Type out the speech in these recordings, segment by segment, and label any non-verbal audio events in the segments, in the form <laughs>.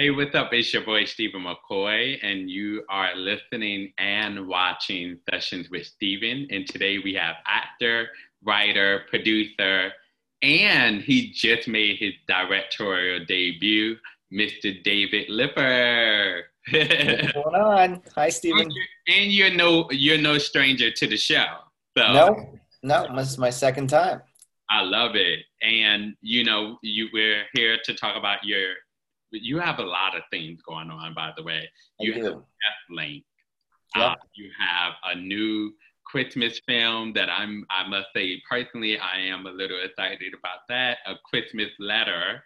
Hey, what's up? It's your boy Stephen McCoy, and you are listening and watching Sessions with Stephen. And today we have actor, writer, producer, and he just made his directorial debut, Mr. David Lipper. What's <laughs> going on? Hi, Stephen. And you're no you're no stranger to the show. So no, no, this is my second time. I love it, and you know, you we're here to talk about your you have a lot of things going on, by the way. You have Death Link. Yep. Uh, you have a new Christmas film that I'm, I must say, personally, I am a little excited about that. A Christmas letter.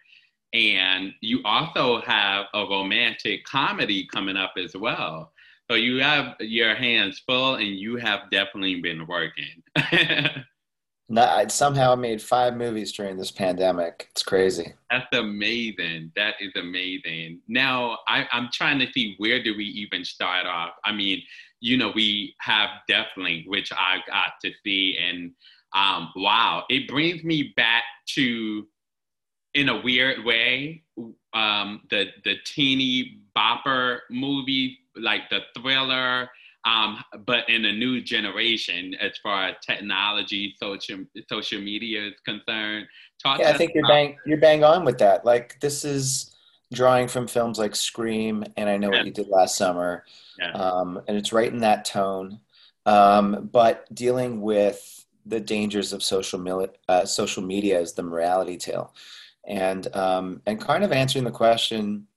And you also have a romantic comedy coming up as well. So you have your hands full and you have definitely been working. <laughs> I somehow made five movies during this pandemic. It's crazy. That's amazing. That is amazing. Now I, I'm trying to see where do we even start off. I mean, you know, we have Deathlink, which I got to see, and um, wow, it brings me back to, in a weird way, um, the the teeny bopper movie, like the thriller um, but in a new generation as far as technology, social social media is concerned. Talk yeah, I think you're bang you're bang on with that. Like this is drawing from films like Scream and I Know yeah. What You Did Last Summer, yeah. um, and it's right in that tone. Um, but dealing with the dangers of social mili- uh, social media as the morality tale, and um, and kind of answering the question,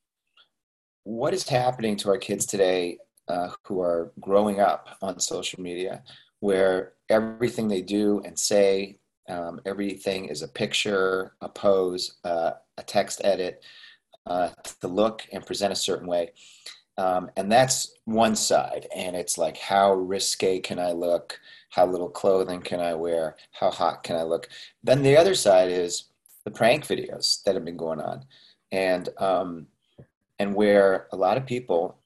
what is happening to our kids today uh, who are growing up on social media, where everything they do and say, um, everything is a picture, a pose, uh, a text edit, uh, to look and present a certain way. Um, and that's one side. And it's like, how risque can I look? How little clothing can I wear? How hot can I look? Then the other side is the prank videos that have been going on. And, um, and where a lot of people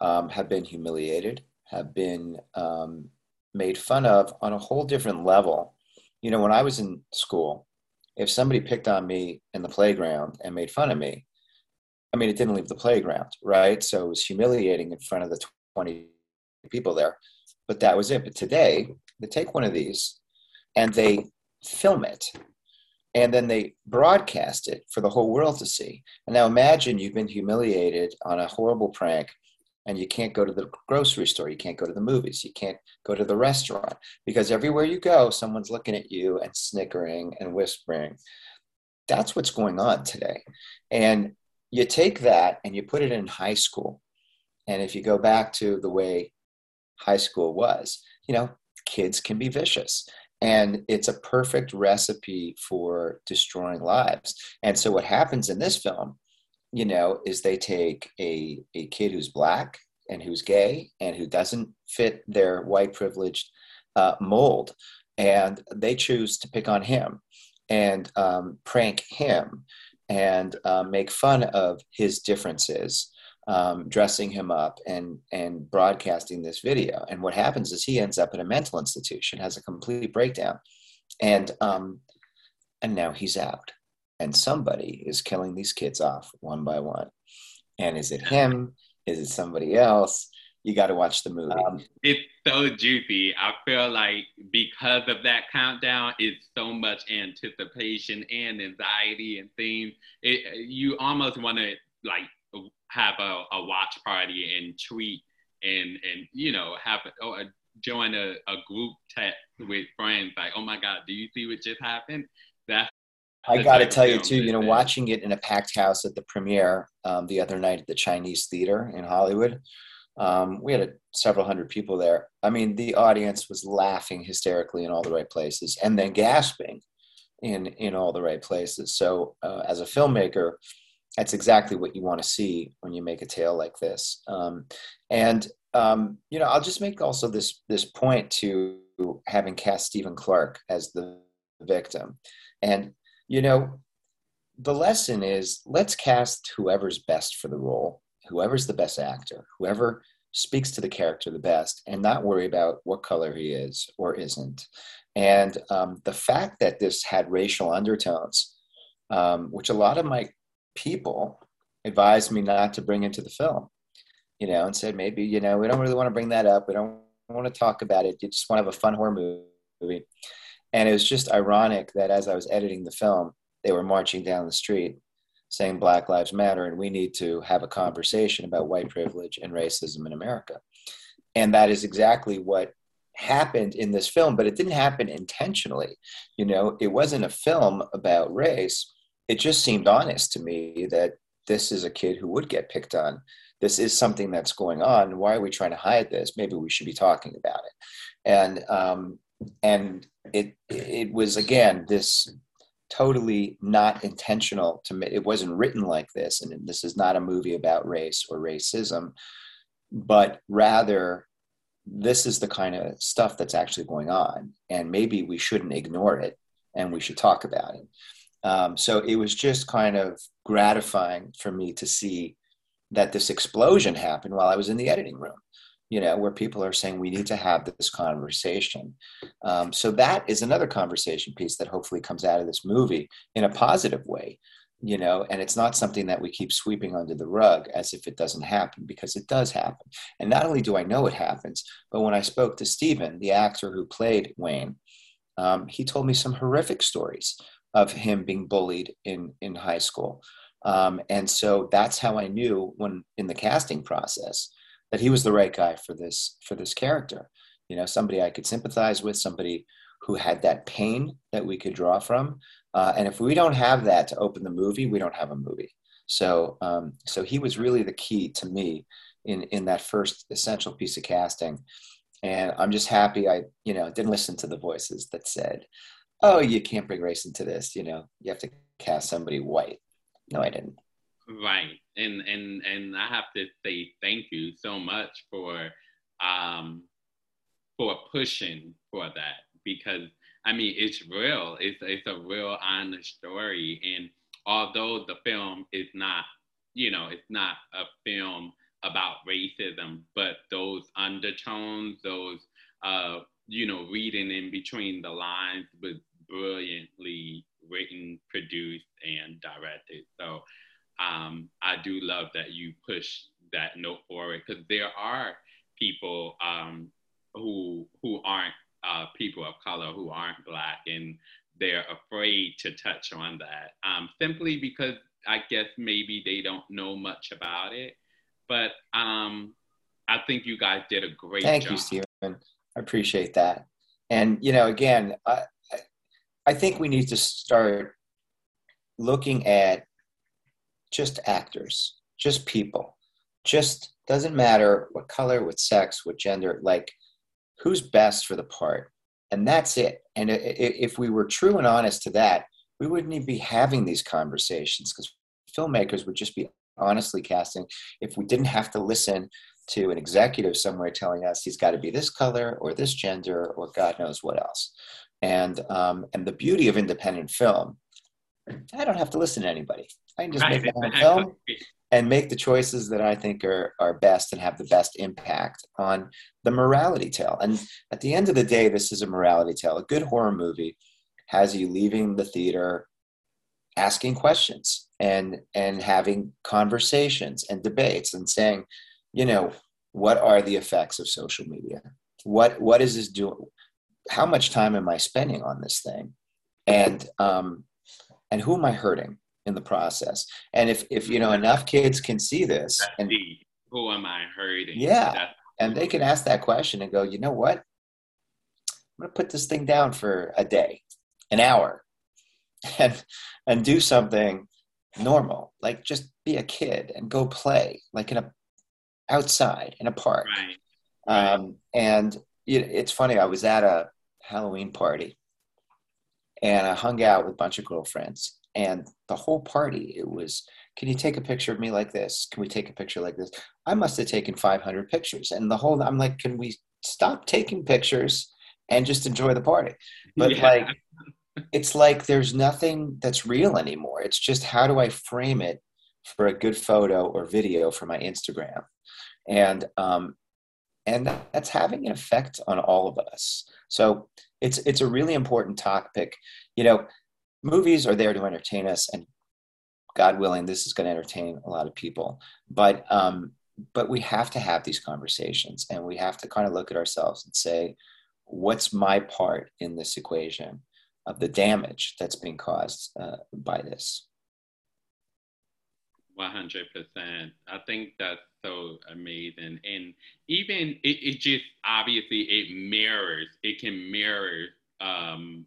um, have been humiliated, have been um, made fun of on a whole different level. You know, when I was in school, if somebody picked on me in the playground and made fun of me, I mean, it didn't leave the playground, right? So it was humiliating in front of the 20 people there, but that was it. But today, they take one of these and they film it and then they broadcast it for the whole world to see. And now imagine you've been humiliated on a horrible prank and you can't go to the grocery store you can't go to the movies you can't go to the restaurant because everywhere you go someone's looking at you and snickering and whispering. That's what's going on today. And you take that and you put it in high school. And if you go back to the way high school was you know kids can be vicious. And it's a perfect recipe for destroying lives. And so what happens in this film you know, is they take a, a kid who's black and who's gay and who doesn't fit their white privileged uh, mold, and they choose to pick on him and um, prank him and uh, make fun of his differences, um, dressing him up and and broadcasting this video. And what happens is he ends up in a mental institution, has a complete breakdown, and um, and now he's out and somebody is killing these kids off one by one. And is it him? Is it somebody else? You got to watch the movie. Um, it's so juicy. I feel like because of that countdown, it's so much anticipation and anxiety and things. It, you almost want to like have a, a watch party and tweet and and you know have or join a, a group text with friends like, oh my god, do you see what just happened? That's I got to tell you too, you know, watching it in a packed house at the premiere um, the other night at the Chinese Theater in Hollywood, um, we had a, several hundred people there. I mean, the audience was laughing hysterically in all the right places, and then gasping in in all the right places. So, uh, as a filmmaker, that's exactly what you want to see when you make a tale like this. Um, and um, you know, I'll just make also this this point to having cast Stephen Clark as the victim, and you know, the lesson is let's cast whoever's best for the role, whoever's the best actor, whoever speaks to the character the best, and not worry about what color he is or isn't. And um, the fact that this had racial undertones, um, which a lot of my people advised me not to bring into the film, you know, and said maybe you know we don't really want to bring that up. We don't want to talk about it. You just want to have a fun horror movie. And it was just ironic that as I was editing the film, they were marching down the street saying Black Lives Matter and we need to have a conversation about white privilege and racism in America. And that is exactly what happened in this film, but it didn't happen intentionally. You know, it wasn't a film about race. It just seemed honest to me that this is a kid who would get picked on. This is something that's going on. Why are we trying to hide this? Maybe we should be talking about it. And um, and it it was again this totally not intentional to me. It wasn't written like this, and this is not a movie about race or racism, but rather this is the kind of stuff that's actually going on, and maybe we shouldn't ignore it, and we should talk about it. Um, so it was just kind of gratifying for me to see that this explosion happened while I was in the editing room you know, where people are saying we need to have this conversation. Um, so that is another conversation piece that hopefully comes out of this movie in a positive way, you know, and it's not something that we keep sweeping under the rug as if it doesn't happen because it does happen. And not only do I know it happens, but when I spoke to Stephen, the actor who played Wayne, um, he told me some horrific stories of him being bullied in in high school. Um, and so that's how I knew when in the casting process that he was the right guy for this for this character. You know somebody i could sympathize with somebody who had that pain that we could draw from. Uh, and if we don't have that to open the movie we don't have a movie. So um, so he was really the key to me in in that first essential piece of casting. And i'm just happy i you know didn't listen to the voices that said oh you can't bring race into this. You know you have to cast somebody white. No i didn't Right. And and and I have to say thank you so much for um for pushing for that because I mean it's real. It's it's a real honest story. And although the film is not, you know, it's not a film about racism, but those undertones, those uh, you know, reading in between the lines was brilliantly written, produced, and directed. So um, I do love that you push that note forward because there are people um, who who aren't uh, people of color who aren't black and they're afraid to touch on that um, simply because I guess maybe they don't know much about it. But um, I think you guys did a great Thank job. Thank you, Stephen. I appreciate that. And you know, again, I I think we need to start looking at just actors, just people, just doesn't matter what color, what sex, what gender, like who's best for the part. And that's it. And if we were true and honest to that, we wouldn't even be having these conversations because filmmakers would just be honestly casting if we didn't have to listen to an executive somewhere telling us he's got to be this color or this gender or God knows what else. And um, and the beauty of independent film, I don't have to listen to anybody. I can just right. make my own <laughs> film and make the choices that I think are, are best and have the best impact on the morality tale. And at the end of the day, this is a morality tale. A good horror movie has you leaving the theater asking questions and and having conversations and debates and saying, you know, what are the effects of social media? What what is this doing? How much time am I spending on this thing? And um, and who am I hurting? in the process. And if if you know enough kids can see this, and who am I hurting? Yeah, That's and they can ask that question and go, you know what? I'm gonna put this thing down for a day, an hour, <laughs> and and do something normal, like just be a kid and go play, like in a outside in a park. Right. Um, and it's funny. I was at a Halloween party, and I hung out with a bunch of girlfriends, and the whole party it was can you take a picture of me like this? Can we take a picture like this? I must have taken 500 pictures and the whole i'm like can we stop taking pictures and just enjoy the party? But yeah. like it's like there's nothing that's real anymore. It's just how do i frame it for a good photo or video for my instagram? And um and that's having an effect on all of us. So it's it's a really important topic you know movies are there to entertain us and God willing, this is going to entertain a lot of people. But um, but we have to have these conversations, and we have to kind of look at ourselves and say, what's my part in this equation of the damage that's being caused uh, by this? 100%. I think that's so amazing. And even it, it just obviously it mirrors, it can mirror um,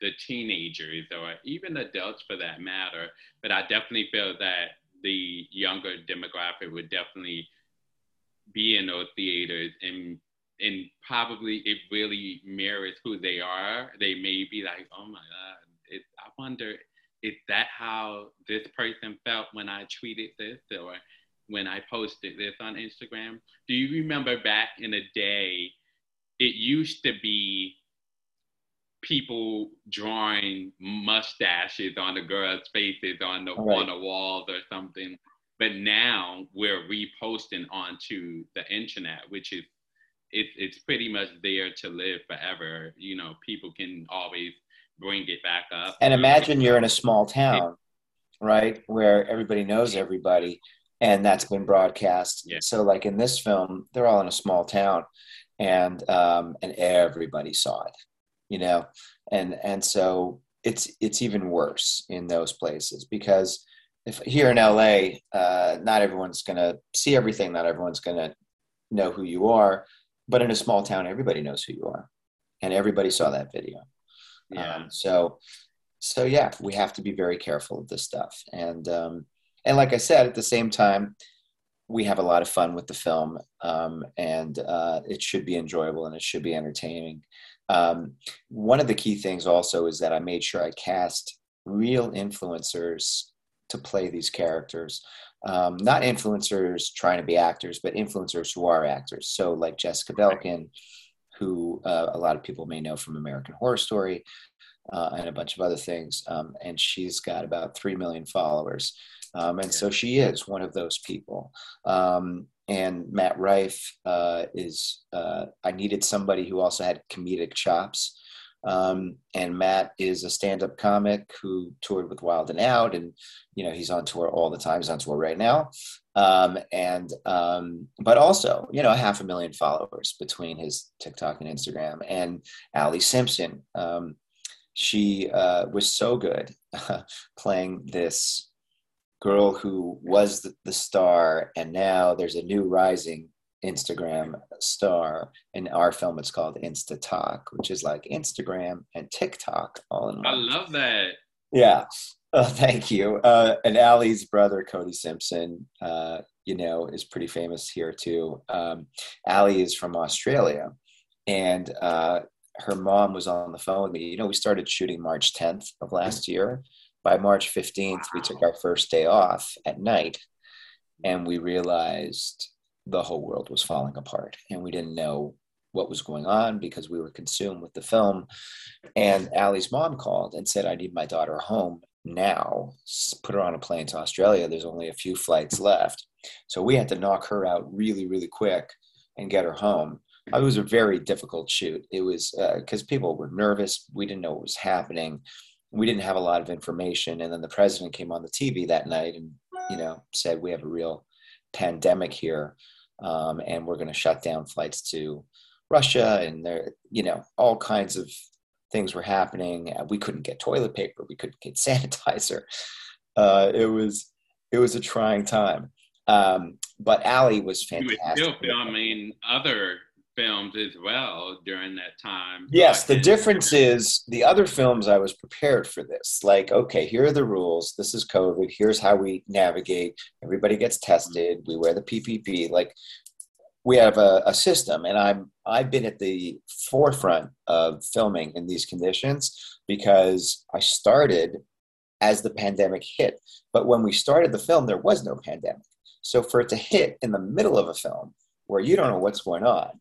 the teenagers or even adults for that matter. But I definitely feel that the younger demographic would definitely be in those theaters and and probably it really mirrors who they are. They may be like, oh my God, it, I wonder, is that how this person felt when I tweeted this or when I posted this on Instagram? Do you remember back in the day, it used to be people drawing mustaches on the girls' faces on the right. on the walls or something. But now we're reposting onto the internet, which is it's it's pretty much there to live forever. You know, people can always bring it back up. And imagine you're in a small town, right, where everybody knows everybody, and that's been broadcast. Yeah. So, like in this film, they're all in a small town, and um, and everybody saw it you know and and so it's it's even worse in those places because if here in LA, uh, not everyone's going to see everything, not everyone's going to know who you are, but in a small town, everybody knows who you are, and everybody saw that video. Yeah. Um, so, so yeah, we have to be very careful of this stuff, and um, and like I said, at the same time, we have a lot of fun with the film, um, and uh, it should be enjoyable and it should be entertaining. Um, one of the key things also is that I made sure I cast real influencers to play these characters. Um, not influencers trying to be actors, but influencers who are actors. So, like Jessica Belkin, who uh, a lot of people may know from American Horror Story uh, and a bunch of other things. Um, and she's got about 3 million followers. Um, and so she is one of those people. Um, and Matt Rife uh, is. Uh, I needed somebody who also had comedic chops. Um, and Matt is a stand-up comic who toured with Wild and Out, and you know he's on tour all the time. He's on tour right now, um, and um, but also you know half a million followers between his TikTok and Instagram. And Alli Simpson, um, she uh, was so good <laughs> playing this girl who was the, the star, and now there's a new rising Instagram star. In our film, it's called Insta Talk, which is like Instagram and TikTok all in one. I love that. Yeah. Oh, thank you. Uh, and Alli's brother, Cody Simpson, uh, you know, is pretty famous here too. Um, Alli is from Australia, and uh, her mom was on the phone with me. You know, we started shooting March 10th of last year, by March 15th, we took our first day off at night and we realized the whole world was falling apart and we didn't know what was going on because we were consumed with the film. And Alli's mom called and said, I need my daughter home now. Put her on a plane to Australia. There's only a few flights left. So we had to knock her out really, really quick and get her home. It was a very difficult shoot. It was because uh, people were nervous. We didn't know what was happening. We didn't have a lot of information. And then the president came on the tv that night and you know said we have a real pandemic here um, and we're going to shut down flights to russia. And there you know all kinds of things were happening. We couldn't get toilet paper. We couldn't get <laughs> sanitizer. Uh, it was it was a trying time. Um, but alli was fantastic. you were still filming other films as well during that time. Yes, the difference is the other films I was prepared for this. Like, okay, here are the rules. This is COVID. Here's how we navigate. Everybody gets tested. We wear the PPP. Like, we have a, a system, and I'm I've been at the forefront of filming in these conditions because I started as the pandemic hit. But when we started the film, there was no pandemic. So for it to hit in the middle of a film where you don't know what's going on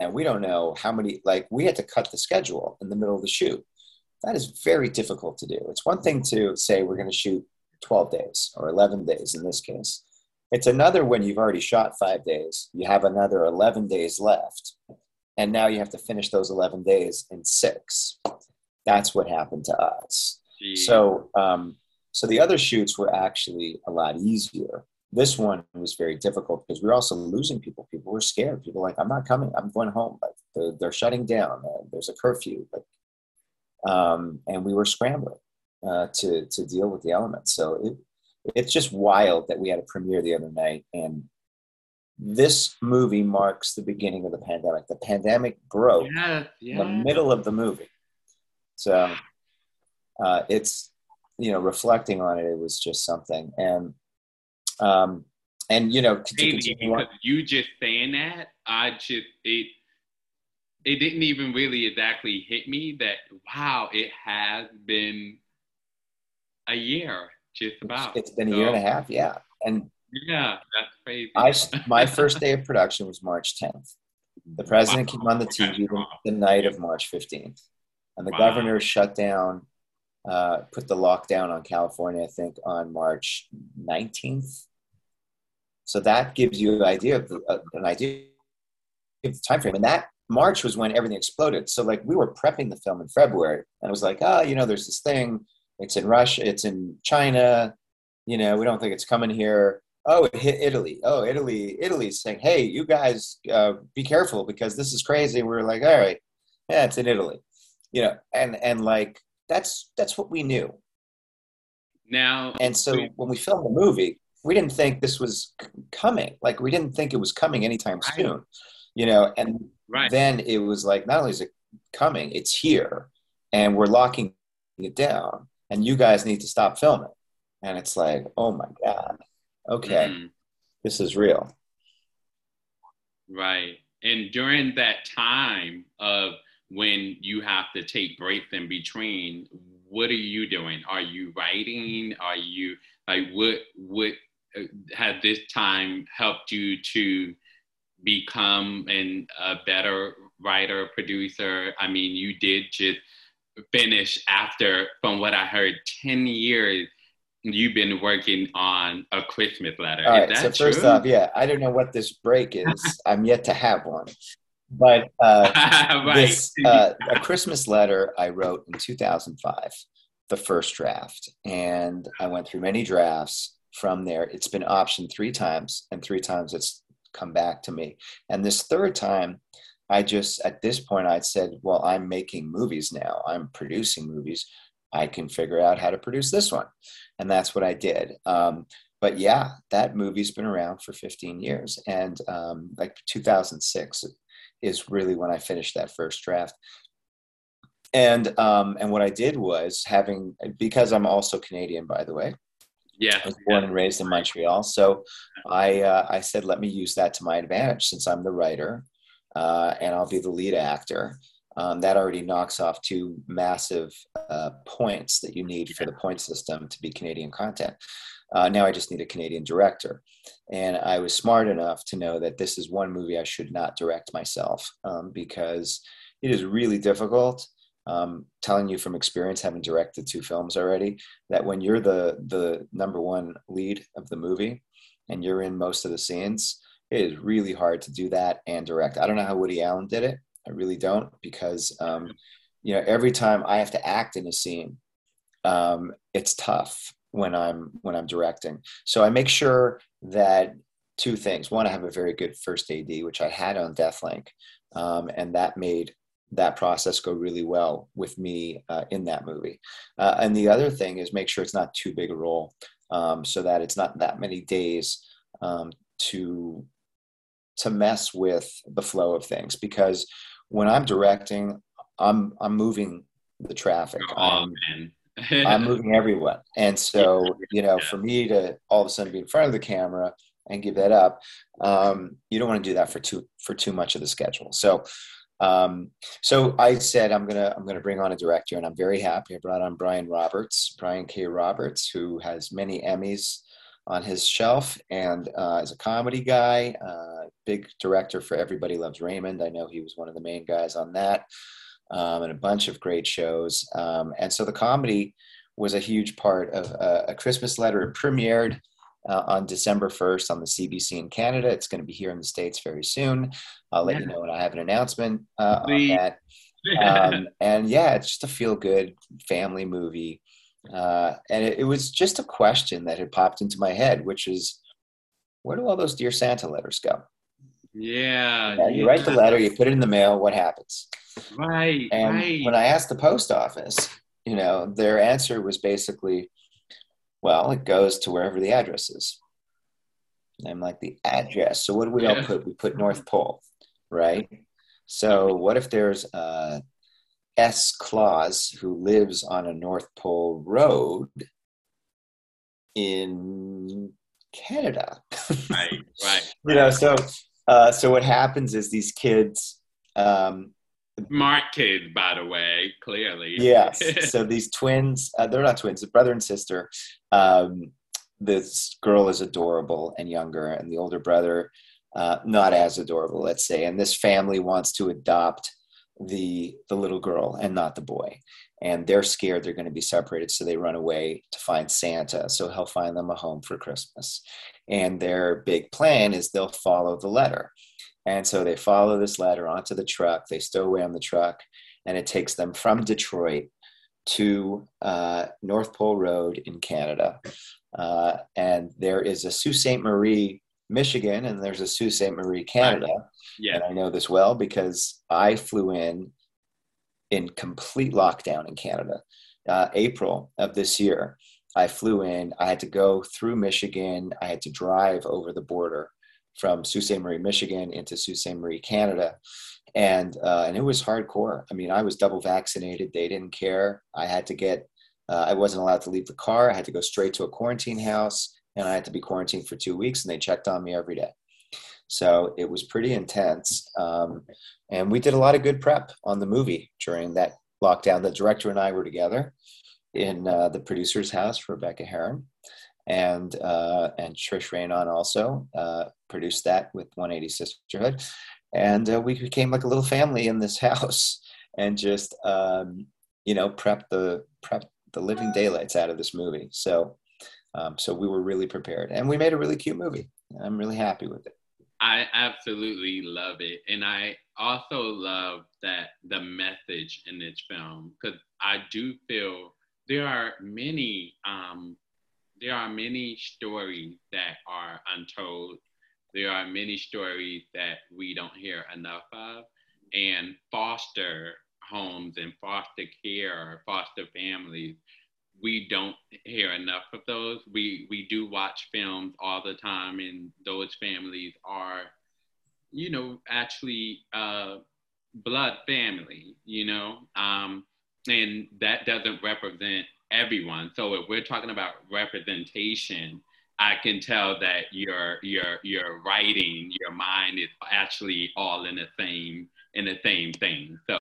and we don't know how many like we had to cut the schedule in the middle of the shoot. That is very difficult to do. It's one thing to say we're going to shoot 12 days or 11 days in this case. It's another when you've already shot five days you have another 11 days left and now you have to finish those 11 days in six. That's what happened to us. Jeez. so um, So the other shoots were actually a lot easier. This one was very difficult because we were also losing people. People were scared. People were like, I'm not coming. I'm going home. Like they're, they're shutting down. Uh, there's a curfew. Like, um, and we were scrambling uh, to to deal with the elements. So it, it's just wild that we had a premiere the other night and this movie marks the beginning of the pandemic. The pandemic broke yeah, yeah. in the middle of the movie. So uh, it's, you know, reflecting on it, it was just something. And, um, and you know, Maybe because you just saying that, I just, it, it didn't even really exactly hit me that, wow, it has been a year just about. it's been a year and a half. Yeah. And yeah, that's crazy. I, my first day of production was March 10th. The president wow. came on the TV the, the, night of March 15th. And the wow. governor shut down, uh, put the lockdown on California, I think, on March 19th. So that gives you an idea of the, uh, an idea of the time frame. And that March was when everything exploded. So like we were prepping the film in February, and it was like, oh, you know, there's this thing. It's in Russia. It's in China. You know, we don't think it's coming here oh it hit italy oh italy italy's saying hey you guys uh, be careful because this is crazy we are like all right yeah it's in italy you know and and like that's that's what we knew now and so when we filmed the movie we didn't think this was coming like we didn't think it was coming anytime right. soon you know and right. then it was like not only is it coming it's here and we're locking it down and you guys need to stop filming and it's like oh my god okay, mm-hmm. this is real. Right. And during that time of when you have to take breaks in between, what are you doing? Are you writing? Are you like what what has this time helped you to become an, a better writer producer? I mean, you did just finish after, from what I heard, ten years you've been working on a Christmas letter. All right. so first true? off, yeah, I don't know what this break <laughs> is. I'm yet to have one. But uh, <laughs> right. this uh, a Christmas letter I wrote in 2005, the first draft, and I went through many drafts from there. It's been optioned three times, and three times it's come back to me. And this third time, I just at this point I said, well, I'm making movies now. I'm producing movies. I can figure out how to produce this one. And that's what I did. Um, but yeah, that movie's been around for 15 years. And um, like 2006 is really when I finished that first draft. And um, and what I did was having because I'm also Canadian, by the way. Yeah, I was born and raised in Montreal, so I uh, I said let me use that to my advantage since I'm the writer, uh, and I'll be the lead actor um, that already knocks off two massive uh, points that you need for the point system to be Canadian content. Uh, now I just need a Canadian director. And I was smart enough to know that this is one movie I should not direct myself um, because it is really difficult. Um, telling you from experience, having directed two films already, that when you're the the number one lead of the movie and you're in most of the scenes, it is really hard to do that and direct. I don't know how Woody Allen did it. I really don't because um, you know every time I have to act in a scene, um, it's tough when I'm when I'm directing. So I make sure that two things. One, I have a very good first AD, which I had on Deathlink, um, and that made that process go really well with me uh, in that movie. Uh, and the other thing is make sure it's not too big a role, um, so that it's not that many days um, to to mess with the flow of things because when I'm directing, I'm I'm moving the traffic. Oh, I'm, I'm <laughs> moving everyone. And so, you know, for me to all of a sudden be in front of the camera and give that up, um, you don't want to do that for too for too much of the schedule. So um, so I said I'm gonna I'm gonna bring on a director, and I'm very happy. I brought on Brian Roberts, Brian K. Roberts, who has many Emmys on his shelf and uh, as a comedy guy uh, big director for everybody loves raymond i know he was one of the main guys on that um, and a bunch of great shows um, and so the comedy was a huge part of uh, a christmas letter it premiered uh, on december 1st on the cbc in canada it's going to be here in the states very soon i'll let yeah. you know when i have an announcement uh, on that <laughs> um, and yeah it's just a feel good family movie Uh, and it, it, was just a question that had popped into my head, which is, where do all those Dear Santa letters go? Yeah. yeah you yeah. write the letter, you put it in the mail, what happens? Right. And right. when I asked the post office, you know, their answer was basically, well, it goes to wherever the address is. And I'm like, the address. So what do we yeah. all put? We put North Pole, right? So what if there's a S. Claus who lives on a North Pole road in Canada? right, right. <laughs> you know, so uh, so what happens is these kids. Um, Smart kids, by the way, clearly. yes. <laughs> so these twins, uh, they're not twins, they're brother and sister. Um, this girl is adorable and younger, and the older brother, uh, not as adorable, let's say. And this family wants to adopt the the little girl and not the boy and they're scared they're going to be separated so they run away to find santa so he'll find them a home for christmas and their big plan is they'll follow the letter and so they follow this ladder onto the truck they stow away on the truck and it takes them from detroit to uh, north pole road in canada uh, and there is a Sault Ste. Marie, Michigan, and there's a Sault Ste. Marie, Canada. Yeah. And I know this well because I flew in in complete lockdown in Canada. Uh, April of this year, I flew in. I had to go through Michigan. I had to drive over the border from Sault Ste. Marie, Michigan into Sault Ste. Marie, Canada. And, uh, and it was hardcore. I mean, I was double vaccinated. They didn't care. I had to get uh, I wasn't allowed to leave the car. I had to go straight to a quarantine house and I had to be quarantined for two weeks and they checked on me every day. So it was pretty intense. Um, and we did a lot of good prep on the movie during that lockdown. The director and I were together in uh, the producer's house, Rebecca Heron. And uh, and Trish Raynon also uh, produced that with 180 Sisterhood, and uh, we became like a little family in this <laughs> house, and just um, you know prep the prep the living daylights out of this movie. So, um, so we were really prepared, and we made a really cute movie. I'm really happy with it. I absolutely love it, and I also love that the message in this film because I do feel there are many um, there are many stories that are untold. There are many stories that we don't hear enough of, and foster homes and foster care or foster families we don't hear enough of those. We we do watch films all the time and those families are you know actually uh, blood family you know? Um, and that doesn't represent everyone so if we're talking about representation I can tell that your your your writing, your mind is actually all in the same in the same thing. So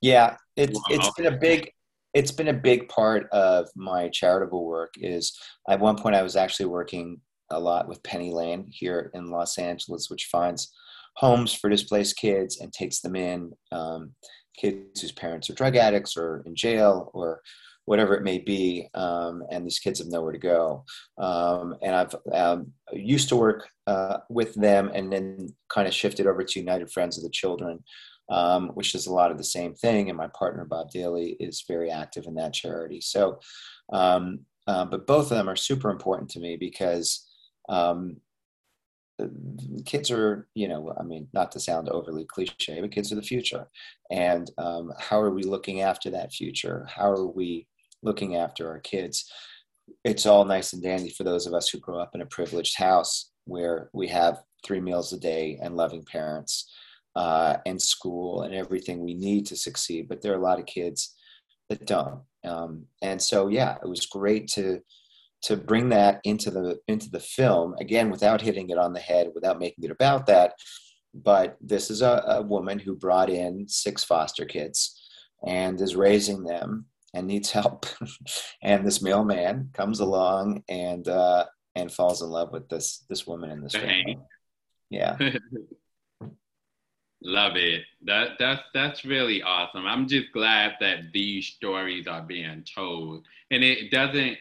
yeah, it's it's been a big it's been a big part of my charitable work. Is at one point I was actually working a lot with Penny Lane here in Los Angeles, which finds homes for displaced kids and takes them in. Um, kids whose parents are drug addicts or in jail or whatever it may be, um, and these kids have nowhere to go. Um, and I've um, used to work uh, with them and then kind of shifted over to United Friends of the Children, um, which is a lot of the same thing. And my partner, Bob Daly, is very active in that charity. So, um, uh, but both of them are super important to me because um, kids are, you know, I mean, not to sound overly cliche, but kids are the future. And um, how are we looking after that future? How are we looking after our kids? It's all nice and dandy for those of us who grow up in a privileged house where we have three meals a day and loving parents uh, and school and everything we need to succeed. But there are a lot of kids that don't. Um, and so, yeah, it was great to to bring that into the into the film again without hitting it on the head, without making it about that. But this is a, a woman who brought in six foster kids and is raising them and needs help. <laughs> and this mailman comes along and uh, and falls in love with this this woman in this family. Yeah. <laughs> Love it. That that's that's really awesome. I'm just glad that these stories are being told. And it doesn't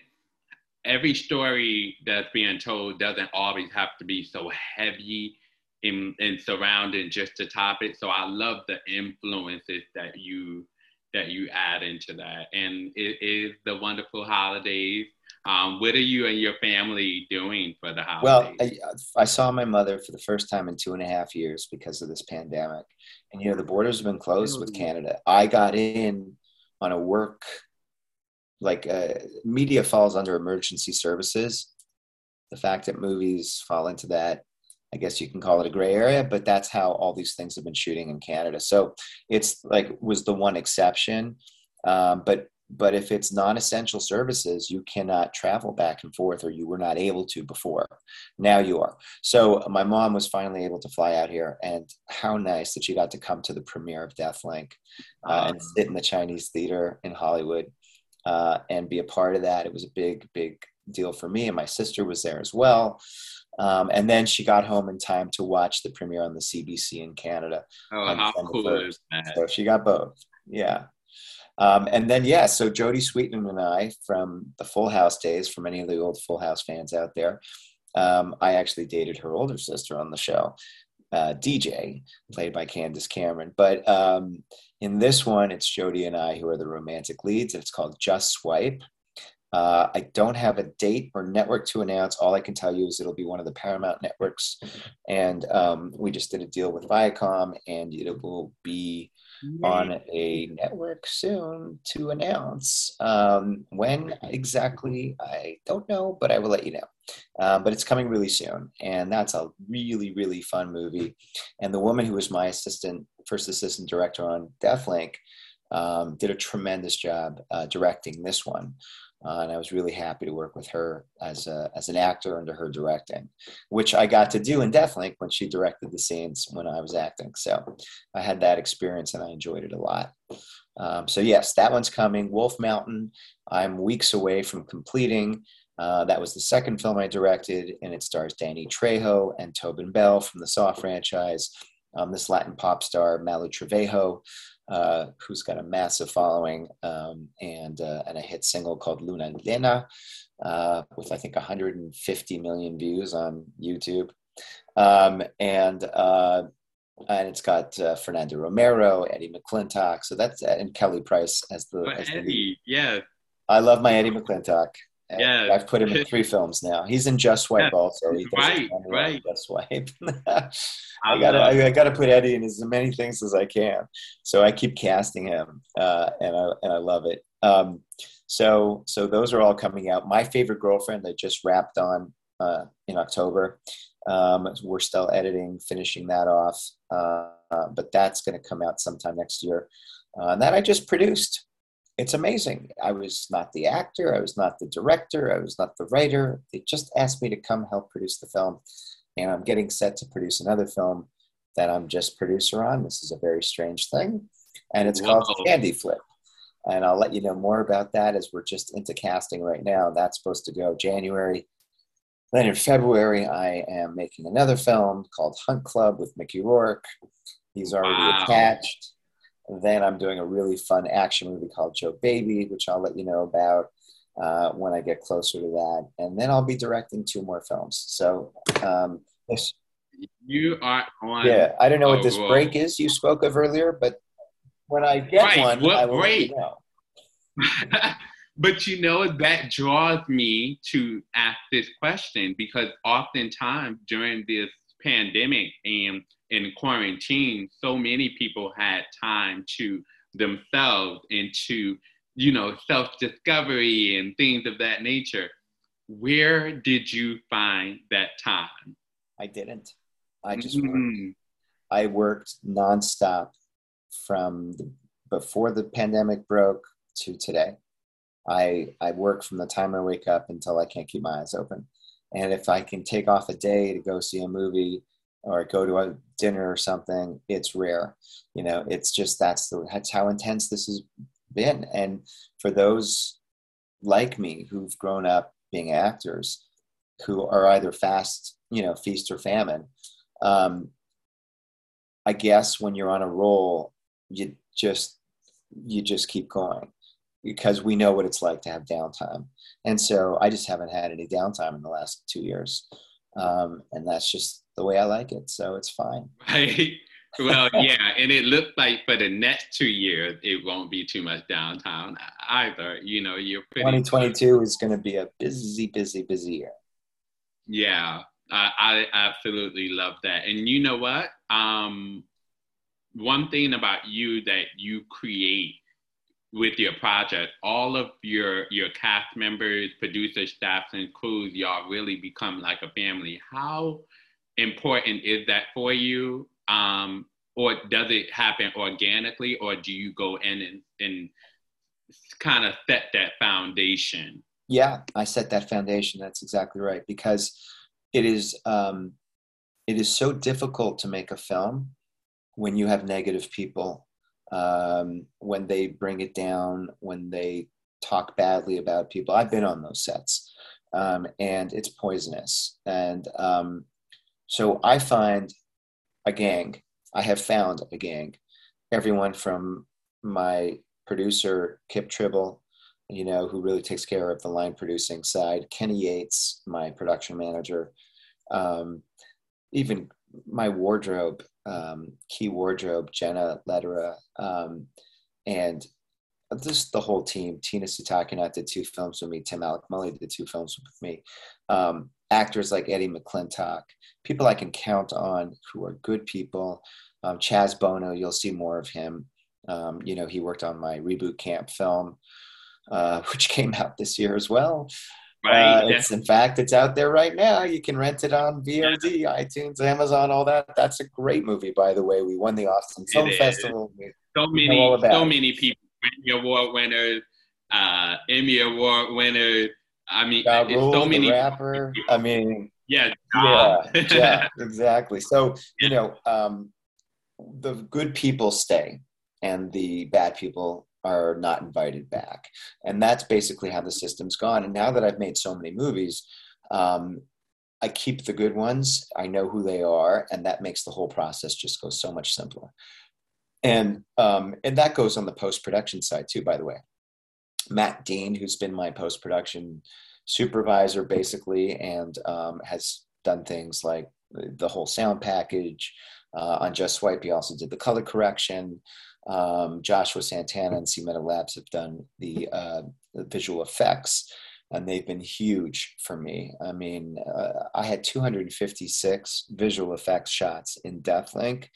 every story that's being told doesn't always have to be so heavy in, in surrounding just the topic. So I love the influences that you that you add into that. And it is the wonderful holidays. Um, what are you and your family doing for the holidays? Well, I, I, saw my mother for the first time in two and a half years because of this pandemic. And, you know, the borders have been closed with Canada. I got in on a work, like uh, media falls under emergency services. The fact that movies fall into that I guess you can call it a gray area, but that's how all these things have been shooting in Canada. So it's like was the one exception. Um, but but if it's non-essential services, you cannot travel back and forth, or you were not able to before. Now you are. So my mom was finally able to fly out here, and how nice that she got to come to the premiere of Deathlink uh, and sit in the Chinese theater in Hollywood uh, and be a part of that. It was a big, big deal for me, and my sister was there as well. Um, and then she got home in time to watch the premiere on the CBC in Canada. Oh, how cool is that? So she got both. Yeah. Um, and then, yeah, so Jodie Sweetin and I from the Full House days, for many of the old Full House fans out there, um, I actually dated her older sister on the show, uh, DJ, played by Candace Cameron. But um, in this one, it's Jodie and I who are the romantic leads. It's called Just Swipe. Uh, I don't have a date or network to announce. All I can tell you is it'll be one of the Paramount networks. And um, we just did a deal with Viacom, and it will be on a network soon to announce. Um, when exactly, I don't know, but I will let you know. Um, but it's coming really soon. And that's a really, really fun movie. And the woman who was my assistant, first assistant director on Deathlink, um, did a tremendous job uh, directing this one. Uh, and I was really happy to work with her as a, as an actor under her directing, which I got to do in Deathlink when she directed the scenes when I was acting. So I had that experience and I enjoyed it a lot. Um, so yes, that one's coming. Wolf Mountain, I'm weeks away from completing. Uh, that was the second film I directed, and it stars Danny Trejo and Tobin Bell from the Saw franchise. Um, this Latin pop star, Malu Trevejo, uh, who's got a massive following um, and uh, and a hit single called Luna Llena, uh, with I think 150 million views on YouTube, um, and uh, and it's got uh, Fernando Romero, Eddie McClintock, so that's and Kelly Price as the, as the Eddie, yeah. I love my Eddie McClintock. Yeah, I've put him in three films now. He's in Just Swipe yeah. also. He right, right. Just Swipe. <laughs> I gotta, I, I, gotta put Eddie in as many things as I can. So I keep casting him, uh, and I and I love it. Um, so so those are all coming out. My favorite girlfriend I just wrapped on uh, in October. Um, we're still editing, finishing that off, uh, but that's going to come out sometime next year. Uh, and that I just produced it's amazing. I was not the actor, I was not the director, I was not the writer. They just asked me to come help produce the film. And I'm getting set to produce another film that I'm just producer on. This is a very strange thing. And it's Whoa. called Candy Flip. And I'll let you know more about that as we're just into casting right now. That's supposed to go January. Then in February, I am making another film called Hunt Club with Mickey Rourke. He's already wow. attached. Then I'm doing a really fun action movie called Joe Baby, which I'll let you know about uh, when I get closer to that. And then I'll be directing two more films. So um, this, you are on. Yeah, I don't know what this oh, break is you spoke of earlier, but when I get right, one, what I will break? You know. <laughs> but you know that draws me to ask this question because oftentimes during this pandemic and in quarantine, so many people had time to themselves and to, you know, self discovery and things of that nature. Where did you find that time? I didn't. I just mm-hmm. worked. I worked nonstop from the, before the pandemic broke to today. I I work from the time I wake up until I can't keep my eyes open. And if I can take off a day to go see a movie or go to a dinner or something, it's rare. You know, it's just that's the that's how intense this has been. And for those like me who've grown up being actors, who are either fast, you know, feast or famine, um, I guess when you're on a roll, you just you just keep going because we know what it's like to have downtime. And so I just haven't had any downtime in the last two years. Um, and that's just the way I like it. So it's fine. <laughs> Right. well, yeah, and it looks like for the next two years, it won't be too much downtown either. You know, you're pretty. 2022 is going to be a busy, busy, busy year. Yeah, I, I absolutely love that. And you know what? Um, one thing about you that you create with your project, all of your your cast members, producer, staff, and crews, y'all really become like a family. How important is that for you? Um, or does it happen organically, or do you go in and, and kind of set that foundation? Yeah, I set that foundation. That's exactly right because it is um, it is so difficult to make a film when you have negative people um, when they bring it down, when they talk badly about people. I've been on those sets, um, and it's poisonous. And um, so I find a gang. I have found a gang. Everyone from my producer Kip Tribble, you know, who really takes care of the line producing side. Kenny Yates, my production manager. Um, even my wardrobe um, key wardrobe, Jenna Lederer, um, and just the whole team. Tina Sutakinat did two films with me. Tim Alec Mully did two films with me. Um, actors like Eddie McClintock, people I can count on who are good people. Um, Chaz Bono, you'll see more of him. Um, you know, he worked on my reboot camp film, uh, <laughs> which came out this year as well. Right. Uh, it's in fact it's out there right now. You can rent it on VOD, iTunes, Amazon, all that. That's a great movie, by the way. We won the Austin Film it Festival. So many, so many people, Emmy Award winner, uh, Emmy Award winners. I mean, Rule, so many rapper. I mean, yeah, yeah, yeah, <laughs> exactly. So you know, um, the good people stay, and the bad people are not invited back. And that's basically how the system's gone. And now that I've made so many movies, um, I keep the good ones. I know who they are, and that makes the whole process just go so much simpler. And um, and that goes on the post production side too. By the way, Matt Dean, who's been my post production supervisor basically, and um, has done things like the whole sound package uh, on Just Swipe. He also did the color correction. Um, Joshua Santana and C Labs have done the, uh, the, visual effects, and they've been huge for me. I mean, uh, I had 256 visual effects shots in Deathlink,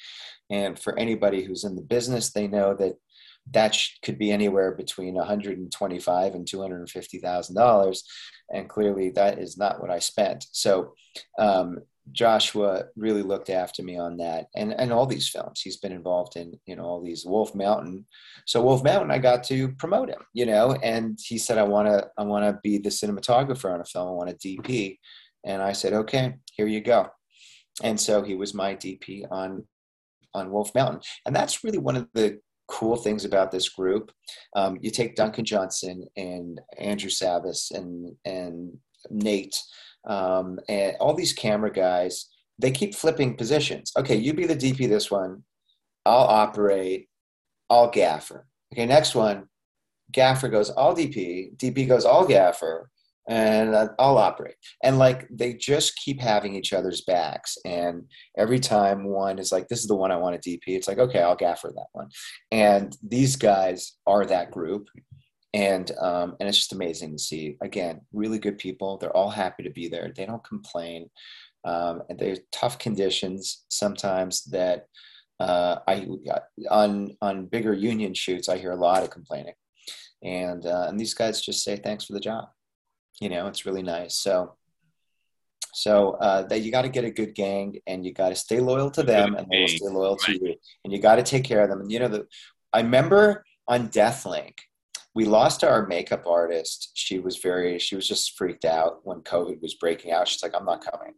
and for anybody who's in the business, they know that that could be anywhere between 125 and 250 thousand dollars, and clearly that is not what I spent. So um, Joshua really looked after me on that and, and all these films. He's been involved in, you know, all these Wolf Mountain. So Wolf Mountain, I got to promote him, you know, and he said, I want to, I want to be the cinematographer on a film. I want a DP. And I said, okay, here you go. And so he was my DP on, on Wolf Mountain. And that's really one of the cool things about this group. Um, you take Duncan Johnson and Andrew Savis and, and Nate, um, and all these camera guys, they keep flipping positions. Okay, you be the DP this one. I'll operate. I'll gaffer. Okay, next one. Gaffer goes all DP. DP goes all gaffer, and I'll operate. And like they just keep having each other's backs. And every time one is like, "This is the one I want to DP," it's like, "Okay, I'll gaffer that one." And these guys are that group and um, and it's just amazing to see. Again, really good people. They're all happy to be there. They don't complain. Um, and there's tough conditions sometimes that uh, I on on bigger union shoots. I hear a lot of complaining, and uh, and these guys just say thanks for the job. You know, it's really nice. So. So uh, that you got to get a good gang, and you got to stay loyal to them, and they will stay loyal to you. And you got to take care of them. And you know, the I remember on Deathlink, we lost our makeup artist. She was very, she was just freaked out when COVID was breaking out. She's like, I'm not coming.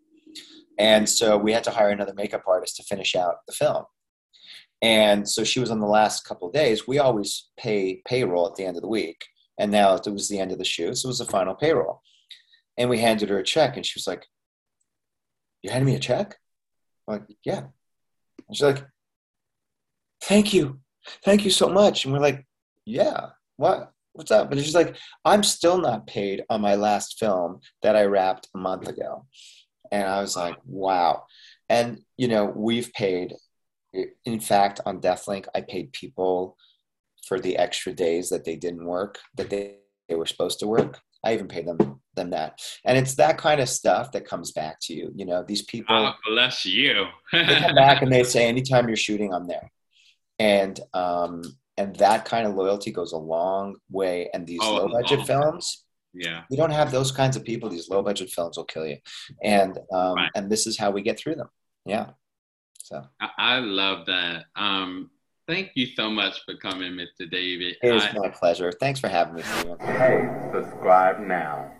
And so we had to hire another makeup artist to finish out the film. And so she was on the last couple of days. We always pay payroll at the end of the week. And now it was the end of the shoot. So it was the final payroll. And we handed her a check and she was like, You handed me a check? I'm like, yeah. And she's like, Thank you. Thank you so much. And we're like, Yeah what what's up? And she's like, I'm still not paid on my last film that I wrapped a month ago. And I was like, wow. And, you know, we've paid in fact, on Deathlink, I paid people for the extra days that they didn't work that they, they were supposed to work. I even paid them them that, and it's that kind of stuff that comes back to you. You know, these people. Oh, bless you. <laughs> they come back and they say, anytime you're shooting, I'm there, and um, and that kind of loyalty goes a long way. And these oh, low budget films, yeah, you don't have those kinds of people. These low budget films will kill you, and um, right. and this is how we get through them. Yeah. So I, I love that. Um, thank you so much for coming, Mr. David. It is I, my pleasure. Thanks for having me. Hey, subscribe now.